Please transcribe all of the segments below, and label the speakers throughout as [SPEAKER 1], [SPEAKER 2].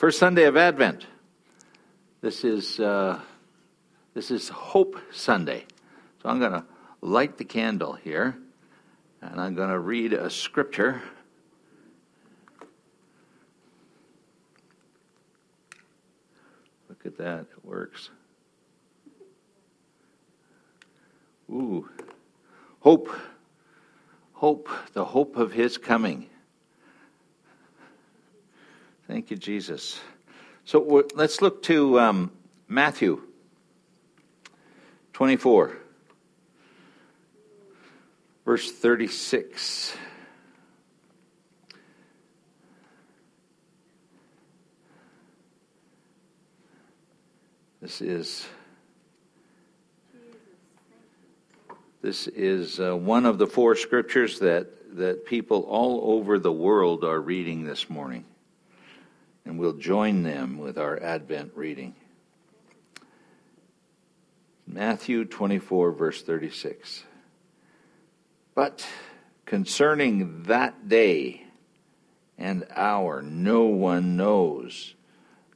[SPEAKER 1] First Sunday of Advent. This is uh, this is Hope Sunday. So I'm going to light the candle here, and I'm going to read a scripture. Look at that; it works. Ooh, hope, hope, the hope of His coming. Thank you, Jesus. So let's look to um, Matthew 24, verse 36. This is this is uh, one of the four scriptures that that people all over the world are reading this morning and we'll join them with our Advent reading. Matthew 24, verse 36. But concerning that day and hour, no one knows,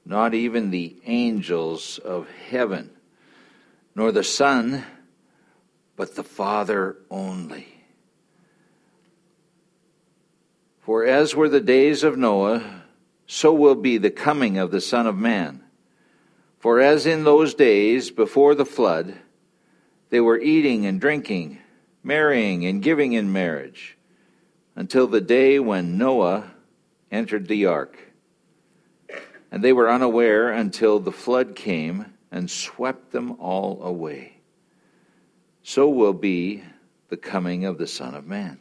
[SPEAKER 1] not even the angels of heaven, nor the Son, but the Father only. For as were the days of Noah, so will be the coming of the Son of Man. For as in those days before the flood, they were eating and drinking, marrying and giving in marriage, until the day when Noah entered the ark. And they were unaware until the flood came and swept them all away. So will be the coming of the Son of Man.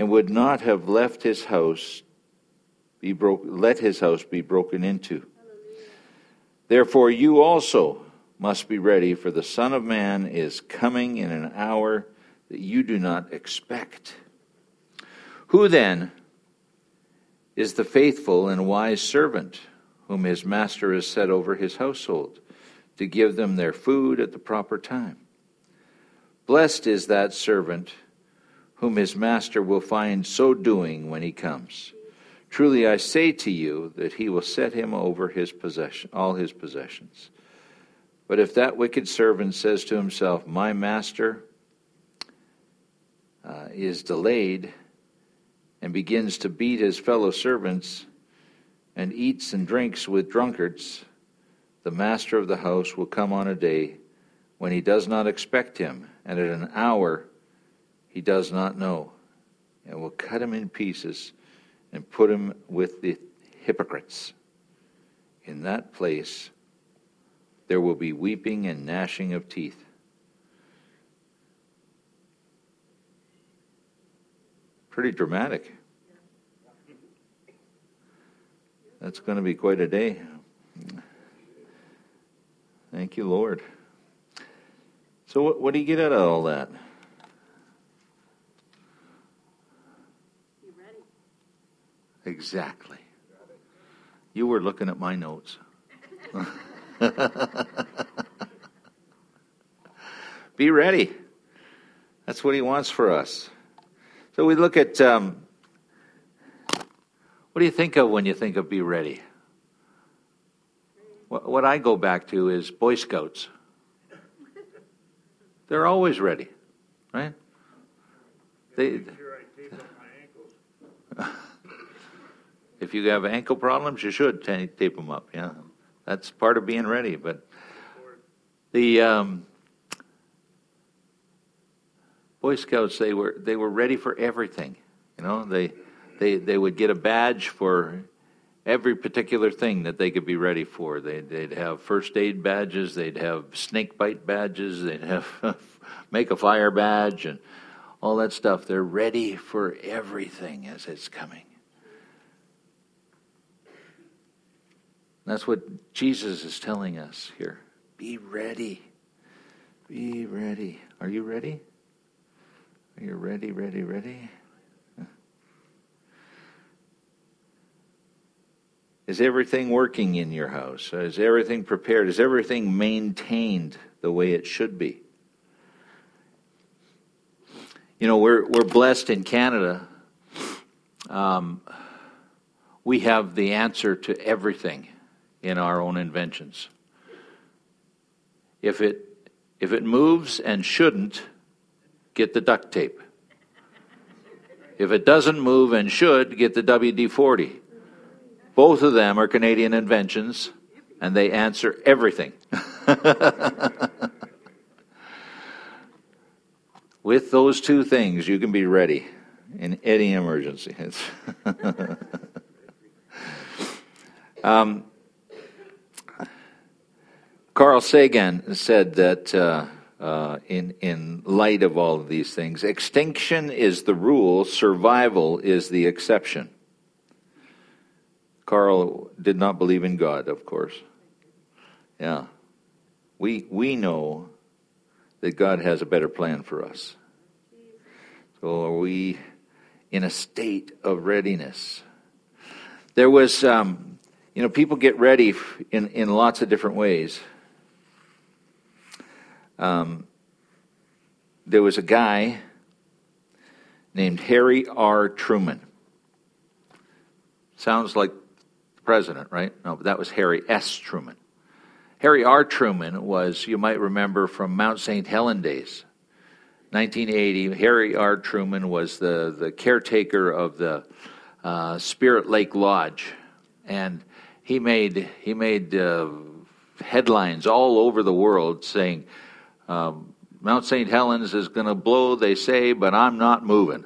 [SPEAKER 1] and would not have left his house be broke, let his house be broken into. Therefore, you also must be ready, for the Son of Man is coming in an hour that you do not expect. Who then is the faithful and wise servant whom his master has set over his household to give them their food at the proper time? Blessed is that servant whom his master will find so doing when he comes. Truly I say to you that he will set him over his possession, all his possessions. But if that wicked servant says to himself, My master uh, is delayed, and begins to beat his fellow servants, and eats and drinks with drunkards, the master of the house will come on a day when he does not expect him, and at an hour he does not know, and will cut him in pieces and put him with the hypocrites. In that place there will be weeping and gnashing of teeth. Pretty dramatic. That's going to be quite a day. Thank you, Lord. So, what, what do you get out of all that? Exactly. You were looking at my notes. Be ready. That's what he wants for us. So we look at um, what do you think of when you think of be ready? What, what I go back to is Boy Scouts. They're always ready, right? They. If you have ankle problems, you should tape them up. Yeah, that's part of being ready. But the um, Boy Scouts they were they were ready for everything. You know, they they they would get a badge for every particular thing that they could be ready for. They'd, they'd have first aid badges, they'd have snake bite badges, they'd have make a fire badge, and all that stuff. They're ready for everything as it's coming. That's what Jesus is telling us here. Be ready. Be ready. Are you ready? Are you ready, ready, ready? Is everything working in your house? Is everything prepared? Is everything maintained the way it should be? You know, we're, we're blessed in Canada. Um, we have the answer to everything in our own inventions. If it, if it moves and shouldn't, get the duct tape. If it doesn't move and should, get the WD 40. Both of them are Canadian inventions, and they answer everything. With those two things, you can be ready in any emergency. um, Carl Sagan said that uh, uh, in, in light of all of these things, extinction is the rule, survival is the exception. Carl did not believe in God, of course. Yeah. We, we know that God has a better plan for us. So are we in a state of readiness? There was, um, you know, people get ready in, in lots of different ways. Um, there was a guy named Harry R. Truman. Sounds like the president, right? No, but that was Harry S. Truman. Harry R. Truman was, you might remember from Mount St. Helen days. 1980, Harry R. Truman was the, the caretaker of the uh, Spirit Lake Lodge. And he made, he made uh, headlines all over the world saying, um, Mount St. Helens is going to blow, they say, but I'm not moving.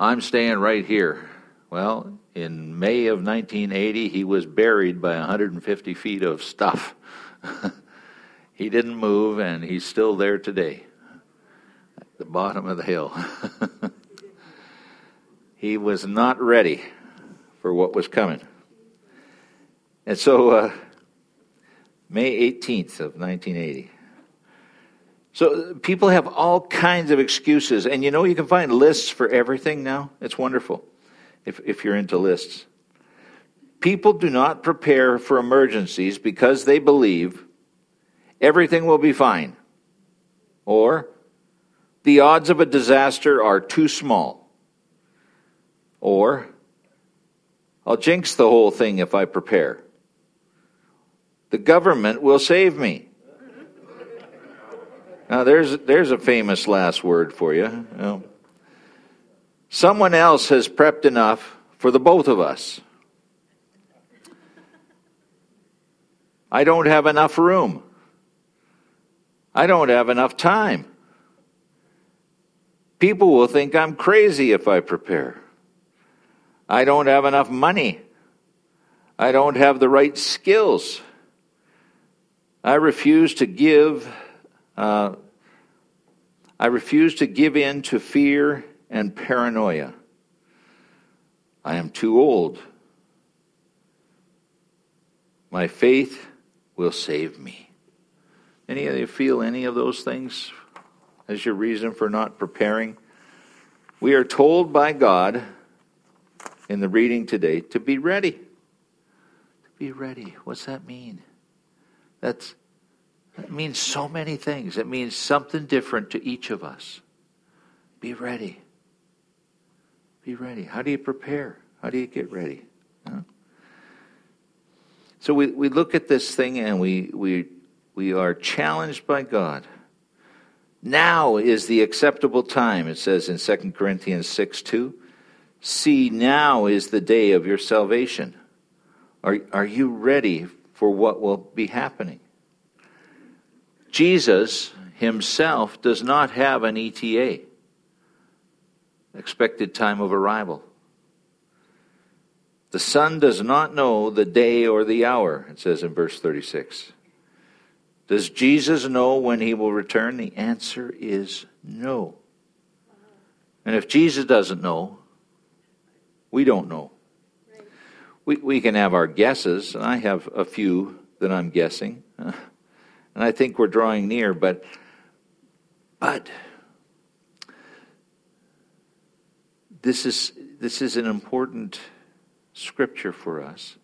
[SPEAKER 1] I'm staying right here. Well, in May of 1980, he was buried by 150 feet of stuff. he didn't move, and he's still there today, at the bottom of the hill. he was not ready for what was coming. And so, uh, May 18th of 1980, so people have all kinds of excuses, and you know you can find lists for everything now. It's wonderful if, if you're into lists. People do not prepare for emergencies because they believe everything will be fine, or the odds of a disaster are too small, or I'll jinx the whole thing if I prepare. The government will save me. Now, there's, there's a famous last word for you. Someone else has prepped enough for the both of us. I don't have enough room. I don't have enough time. People will think I'm crazy if I prepare. I don't have enough money. I don't have the right skills. I refuse to give uh, I refuse to give in to fear and paranoia. I am too old. My faith will save me. Any of you feel any of those things as your reason for not preparing? We are told by God in the reading today to be ready. To be ready. What's that mean? That's it means so many things. It means something different to each of us. Be ready. Be ready. How do you prepare? How do you get ready? So we, we look at this thing and we, we, we are challenged by God. Now is the acceptable time, it says in 2 Corinthians 6 2. See, now is the day of your salvation. Are, are you ready for what will be happening? Jesus himself does not have an ETA, expected time of arrival. The Son does not know the day or the hour, it says in verse 36. Does Jesus know when he will return? The answer is no. And if Jesus doesn't know, we don't know. we, we can have our guesses, and I have a few that I'm guessing, and I think we're drawing near, but, but this is, this is an important scripture for us.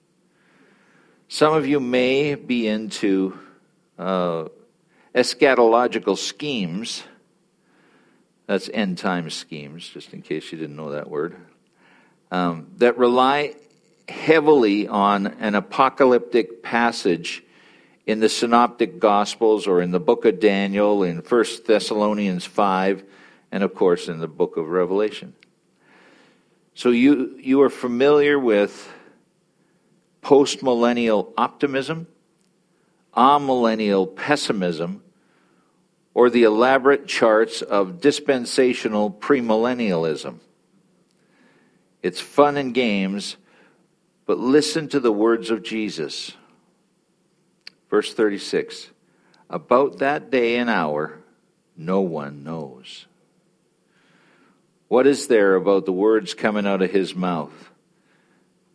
[SPEAKER 1] Some of you may be into uh, eschatological schemes. That's end time schemes, just in case you didn't know that word. Um, that rely heavily on an apocalyptic passage in the synoptic gospels or in the book of Daniel, in 1 Thessalonians 5, and of course in the book of Revelation. So you, you are familiar with postmillennial optimism, amillennial pessimism, or the elaborate charts of dispensational premillennialism. It's fun and games, but listen to the words of Jesus. Verse 36 About that day and hour, no one knows. What is there about the words coming out of his mouth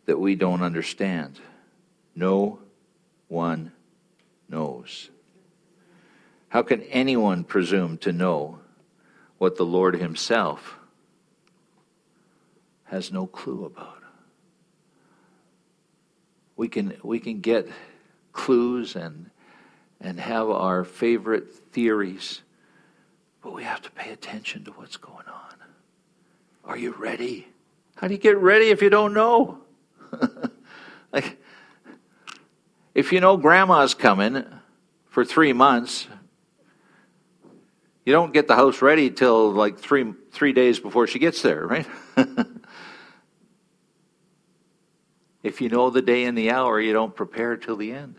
[SPEAKER 1] that we don't understand? No one knows. How can anyone presume to know what the Lord Himself has no clue about? We can, we can get clues and, and have our favorite theories, but we have to pay attention to what's going on. Are you ready? How do you get ready if you don't know? like, if you know grandma's coming for three months, you don't get the house ready till like three three days before she gets there, right? if you know the day and the hour, you don't prepare till the end.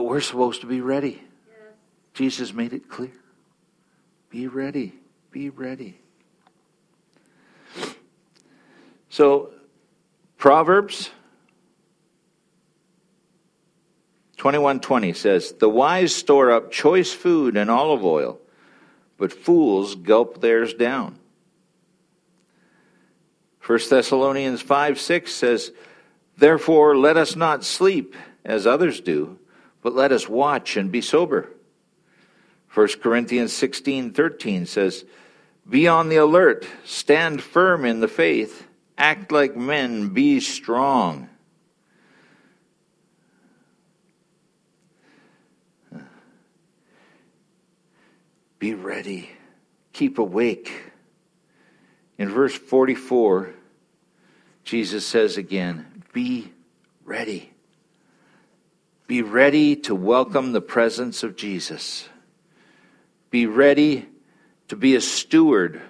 [SPEAKER 1] But we're supposed to be ready. Yes. Jesus made it clear. Be ready. Be ready. So, Proverbs 21:20 says, "The wise store up choice food and olive oil, but fools gulp theirs down." 1 Thessalonians 5 6 says, Therefore, let us not sleep as others do, but let us watch and be sober. 1 Corinthians 16 13 says, Be on the alert, stand firm in the faith, act like men, be strong. Be ready, keep awake. In verse 44, Jesus says again, Be ready. Be ready to welcome the presence of Jesus. Be ready to be a steward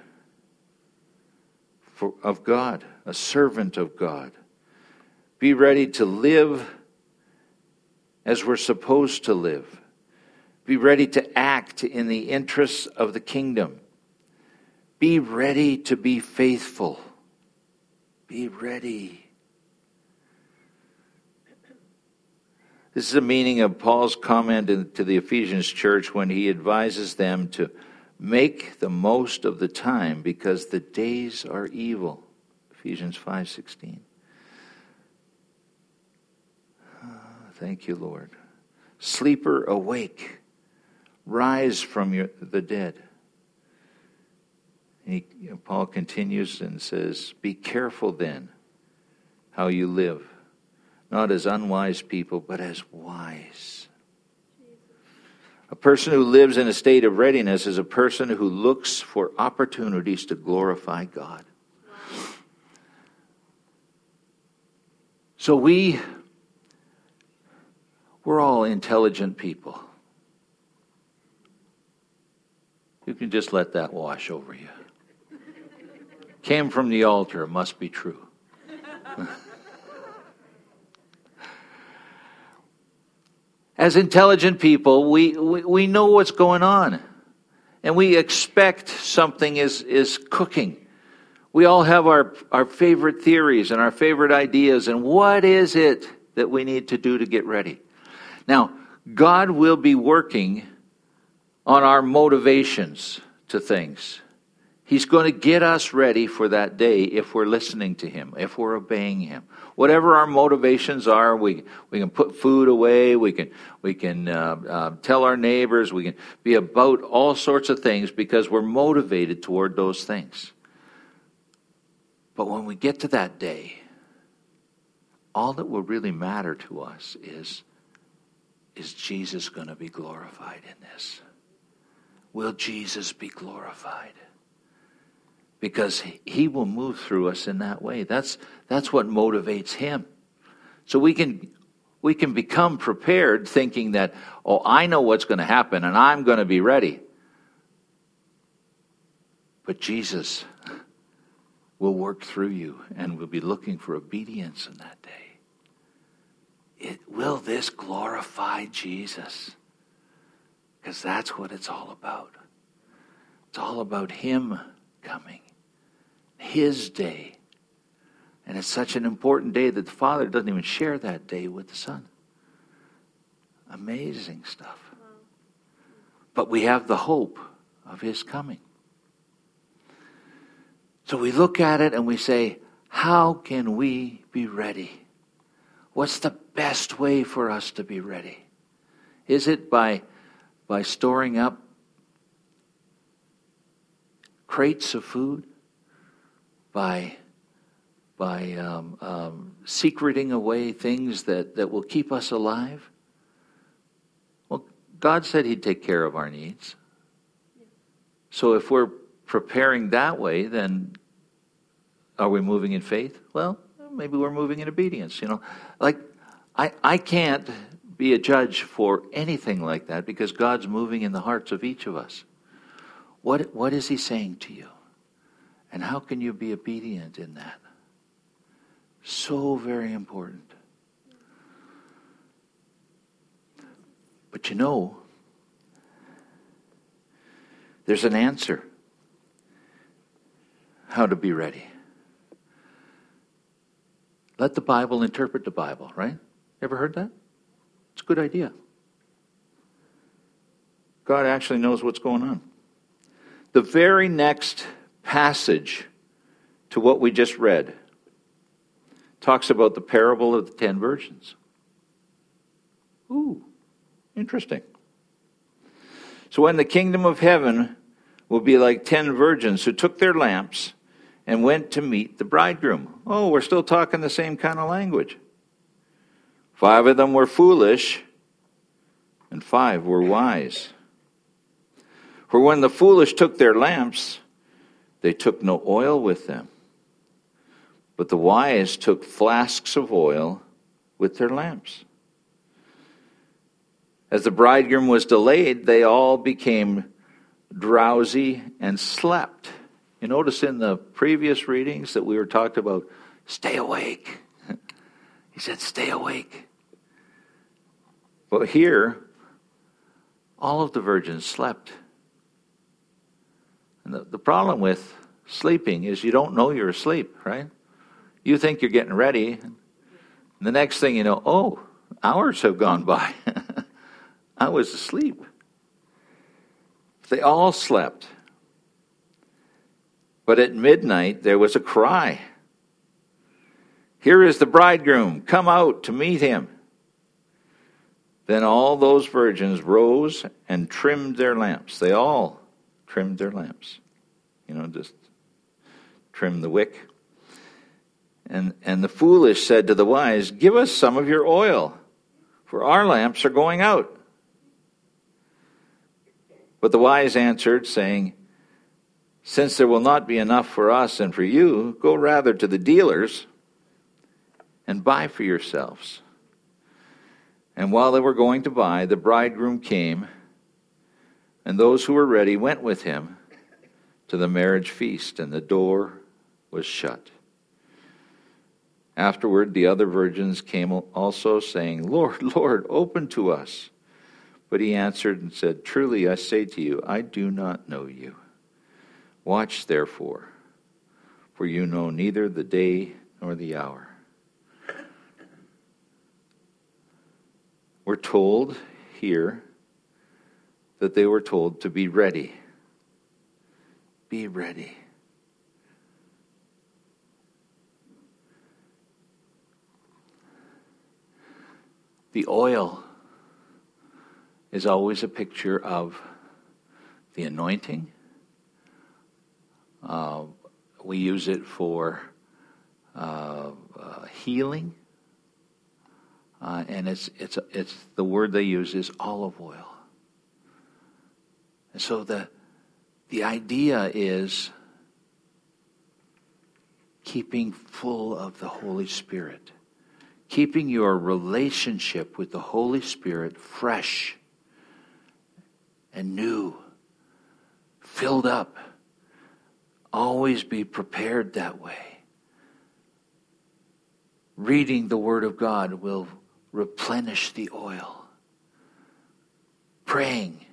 [SPEAKER 1] for, of God, a servant of God. Be ready to live as we're supposed to live. Be ready to act in the interests of the kingdom. Be ready to be faithful. Be ready. This is the meaning of Paul's comment to the Ephesians church when he advises them to make the most of the time because the days are evil. Ephesians 5:16. Ah, thank you, Lord. Sleeper awake. Rise from your, the dead. He, Paul continues and says, Be careful then how you live not as unwise people, but as wise. A person who lives in a state of readiness is a person who looks for opportunities to glorify God. So we we're all intelligent people. You can just let that wash over you. Came from the altar, must be true. as intelligent people, we, we, we know what's going on. And we expect something is, is cooking. We all have our, our favorite theories and our favorite ideas. And what is it that we need to do to get ready? Now, God will be working on our motivations to things. He's going to get us ready for that day if we're listening to Him, if we're obeying Him. Whatever our motivations are, we, we can put food away, we can, we can uh, uh, tell our neighbors, we can be about all sorts of things because we're motivated toward those things. But when we get to that day, all that will really matter to us is is Jesus going to be glorified in this? Will Jesus be glorified? Because he will move through us in that way. That's, that's what motivates him. So we can, we can become prepared thinking that, oh, I know what's going to happen and I'm going to be ready. But Jesus will work through you and we'll be looking for obedience in that day. It, will this glorify Jesus? Because that's what it's all about. It's all about Him coming, His day. And it's such an important day that the Father doesn't even share that day with the Son. Amazing stuff. But we have the hope of His coming. So we look at it and we say, how can we be ready? What's the best way for us to be ready? Is it by, by storing up crates of food? By, by um, um, secreting away things that, that will keep us alive? Well, God said He'd take care of our needs. So if we're preparing that way, then are we moving in faith? Well, maybe we're moving in obedience. You know, like I, I can't be a judge for anything like that because God's moving in the hearts of each of us. What, what is He saying to you? And how can you be obedient in that? So very important. But you know, there's an answer how to be ready. Let the Bible interpret the Bible, right? Ever heard that? It's a good idea. God actually knows what's going on. The very next passage to what we just read talks about the parable of the ten virgins. Ooh, interesting. So, when the kingdom of heaven will be like ten virgins who took their lamps and went to meet the bridegroom. Oh, we're still talking the same kind of language. Five of them were foolish, and five were wise. For when the foolish took their lamps, they took no oil with them. But the wise took flasks of oil with their lamps. As the bridegroom was delayed, they all became drowsy and slept. You notice in the previous readings that we were talked about, stay awake. he said, stay awake. But here, all of the virgins slept. And the, the problem with sleeping is you don't know you're asleep, right? You think you're getting ready. The next thing you know, oh, hours have gone by. I was asleep. They all slept. But at midnight there was a cry Here is the bridegroom, come out to meet him. Then all those virgins rose and trimmed their lamps. They all trimmed their lamps. You know, just trim the wick. And, and the foolish said to the wise, Give us some of your oil, for our lamps are going out. But the wise answered, saying, since there will not be enough for us and for you, go rather to the dealers and buy for yourselves. And while they were going to buy, the bridegroom came, and those who were ready went with him to the marriage feast, and the door was shut. Afterward, the other virgins came also, saying, Lord, Lord, open to us. But he answered and said, Truly I say to you, I do not know you. Watch therefore, for you know neither the day nor the hour. We're told here that they were told to be ready. Be ready. The oil is always a picture of the anointing. Uh, we use it for uh, uh, healing, uh, and it's it's it's the word they use is olive oil. And so the the idea is keeping full of the Holy Spirit, keeping your relationship with the Holy Spirit fresh and new, filled up. Always be prepared that way. Reading the Word of God will replenish the oil. Praying.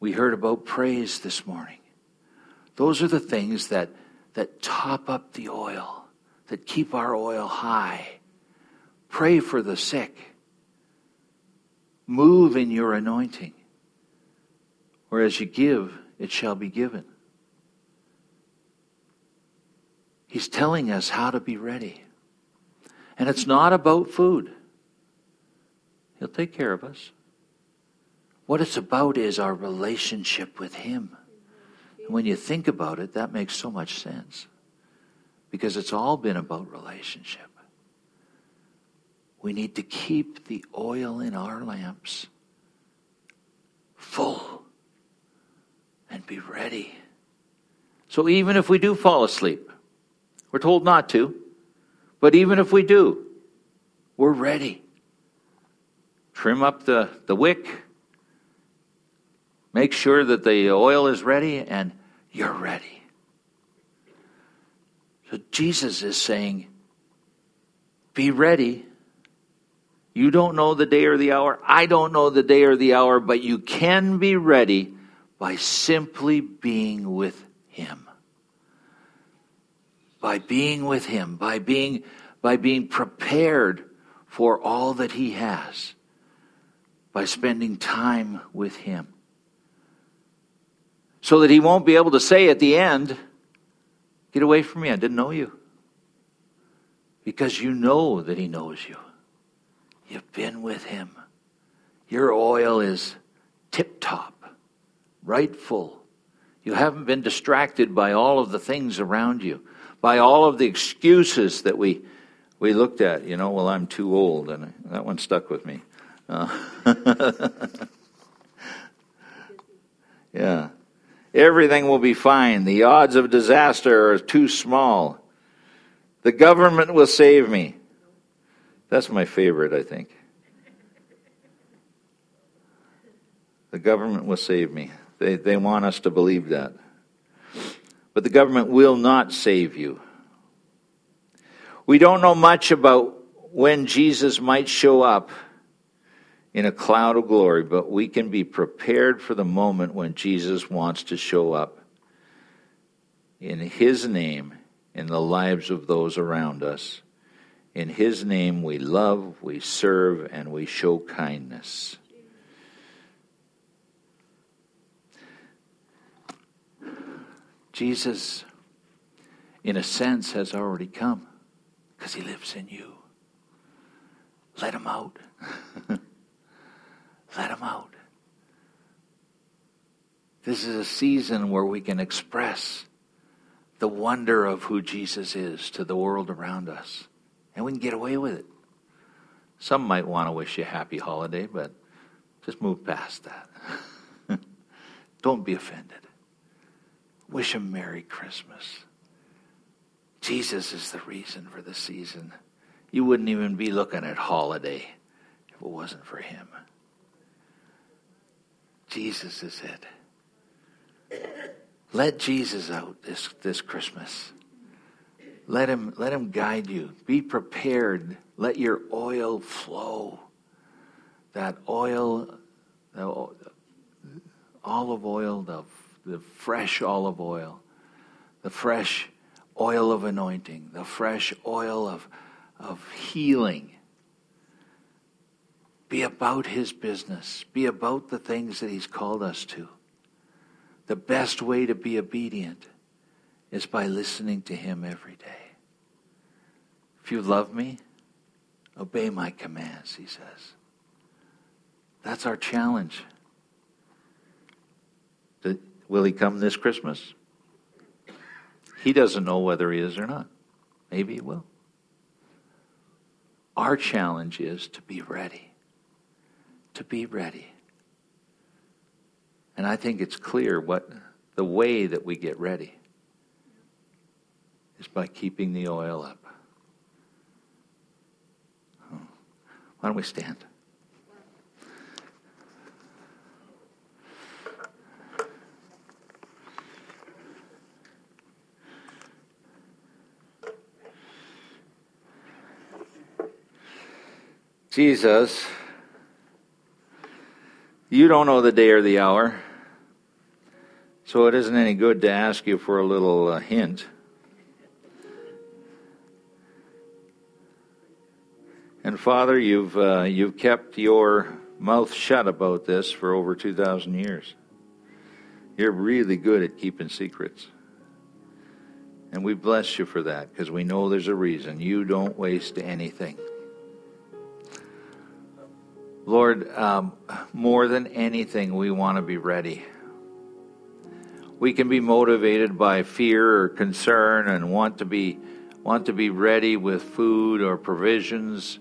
[SPEAKER 1] We heard about praise this morning. Those are the things that, that top up the oil, that keep our oil high. Pray for the sick. Move in your anointing. Or Whereas you give, it shall be given. He's telling us how to be ready. And it's not about food. He'll take care of us. What it's about is our relationship with Him. And when you think about it, that makes so much sense. Because it's all been about relationship. We need to keep the oil in our lamps full and be ready. So even if we do fall asleep, we're told not to, but even if we do, we're ready. Trim up the, the wick, make sure that the oil is ready, and you're ready. So Jesus is saying, Be ready. You don't know the day or the hour. I don't know the day or the hour, but you can be ready by simply being with Him. By being with Him, by being, by being prepared for all that He has, by spending time with Him. So that He won't be able to say at the end, Get away from me, I didn't know you. Because you know that He knows you. You've been with Him. Your oil is tip top right full. You haven't been distracted by all of the things around you, by all of the excuses that we, we looked at. You know, well, I'm too old, and that one stuck with me. Uh, yeah. Everything will be fine. The odds of disaster are too small. The government will save me. That's my favorite, I think. The government will save me. They, they want us to believe that. But the government will not save you. We don't know much about when Jesus might show up in a cloud of glory, but we can be prepared for the moment when Jesus wants to show up in His name in the lives of those around us. In His name we love, we serve, and we show kindness. Jesus, in a sense, has already come because he lives in you. Let him out. Let him out. This is a season where we can express the wonder of who Jesus is to the world around us. And we can get away with it. Some might want to wish you a happy holiday, but just move past that. Don't be offended. Wish him Merry Christmas. Jesus is the reason for the season. You wouldn't even be looking at holiday if it wasn't for him. Jesus is it. Let Jesus out this, this Christmas. Let him, let him guide you. Be prepared. Let your oil flow. That oil, the olive oil, the the fresh olive oil, the fresh oil of anointing, the fresh oil of, of healing. Be about his business. Be about the things that he's called us to. The best way to be obedient is by listening to him every day. If you love me, Obey my commands, he says. That's our challenge. Will he come this Christmas? He doesn't know whether he is or not. Maybe he will. Our challenge is to be ready. To be ready. And I think it's clear what the way that we get ready is by keeping the oil up. Why don't we stand? Jesus, you don't know the day or the hour, so it isn't any good to ask you for a little uh, hint. And Father, you've uh, you've kept your mouth shut about this for over two thousand years. You're really good at keeping secrets. And we bless you for that because we know there's a reason. You don't waste anything. Lord, um, more than anything, we want to be ready. We can be motivated by fear or concern and want to be want to be ready with food or provisions,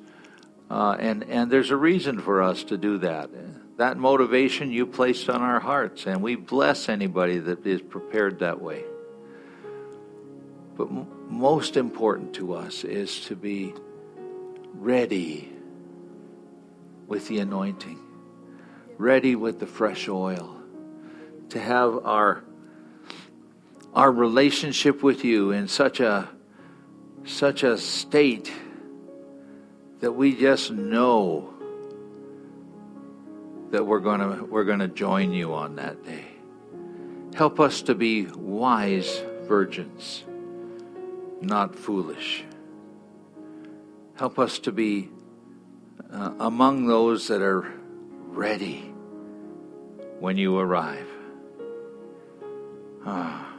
[SPEAKER 1] uh, and and there's a reason for us to do that. That motivation you placed on our hearts, and we bless anybody that is prepared that way. But m- most important to us is to be ready with the anointing, ready with the fresh oil, to have our our relationship with you in such a such a state that we just know that we're going to we're going to join you on that day. Help us to be wise virgins, not foolish. Help us to be uh, among those that are ready when you arrive. Ah,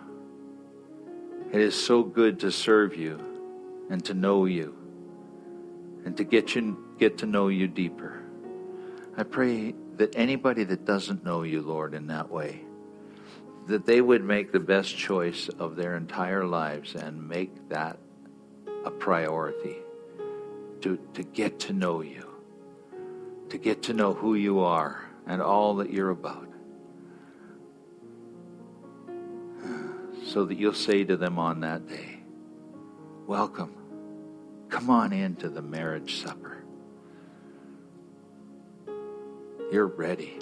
[SPEAKER 1] it is so good to serve you and to know you and to get you get to know you deeper. I pray that anybody that doesn't know you, Lord, in that way, that they would make the best choice of their entire lives and make that a priority to, to get to know you to get to know who you are and all that you're about. So that you'll say to them on that day, Welcome. Come on into the marriage supper. You're ready.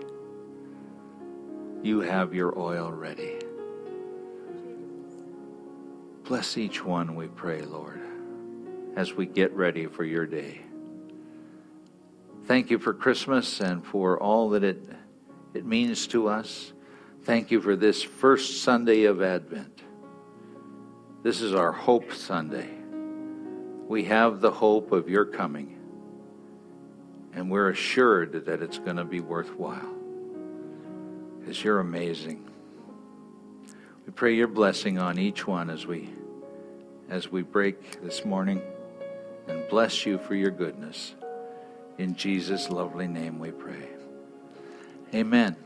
[SPEAKER 1] You have your oil ready. Bless each one, we pray, Lord, as we get ready for your day. Thank you for Christmas and for all that it, it means to us. Thank you for this first Sunday of Advent. This is our Hope Sunday. We have the hope of your coming, and we're assured that it's going to be worthwhile because you're amazing. We pray your blessing on each one as we as we break this morning and bless you for your goodness. In Jesus' lovely name we pray. Amen.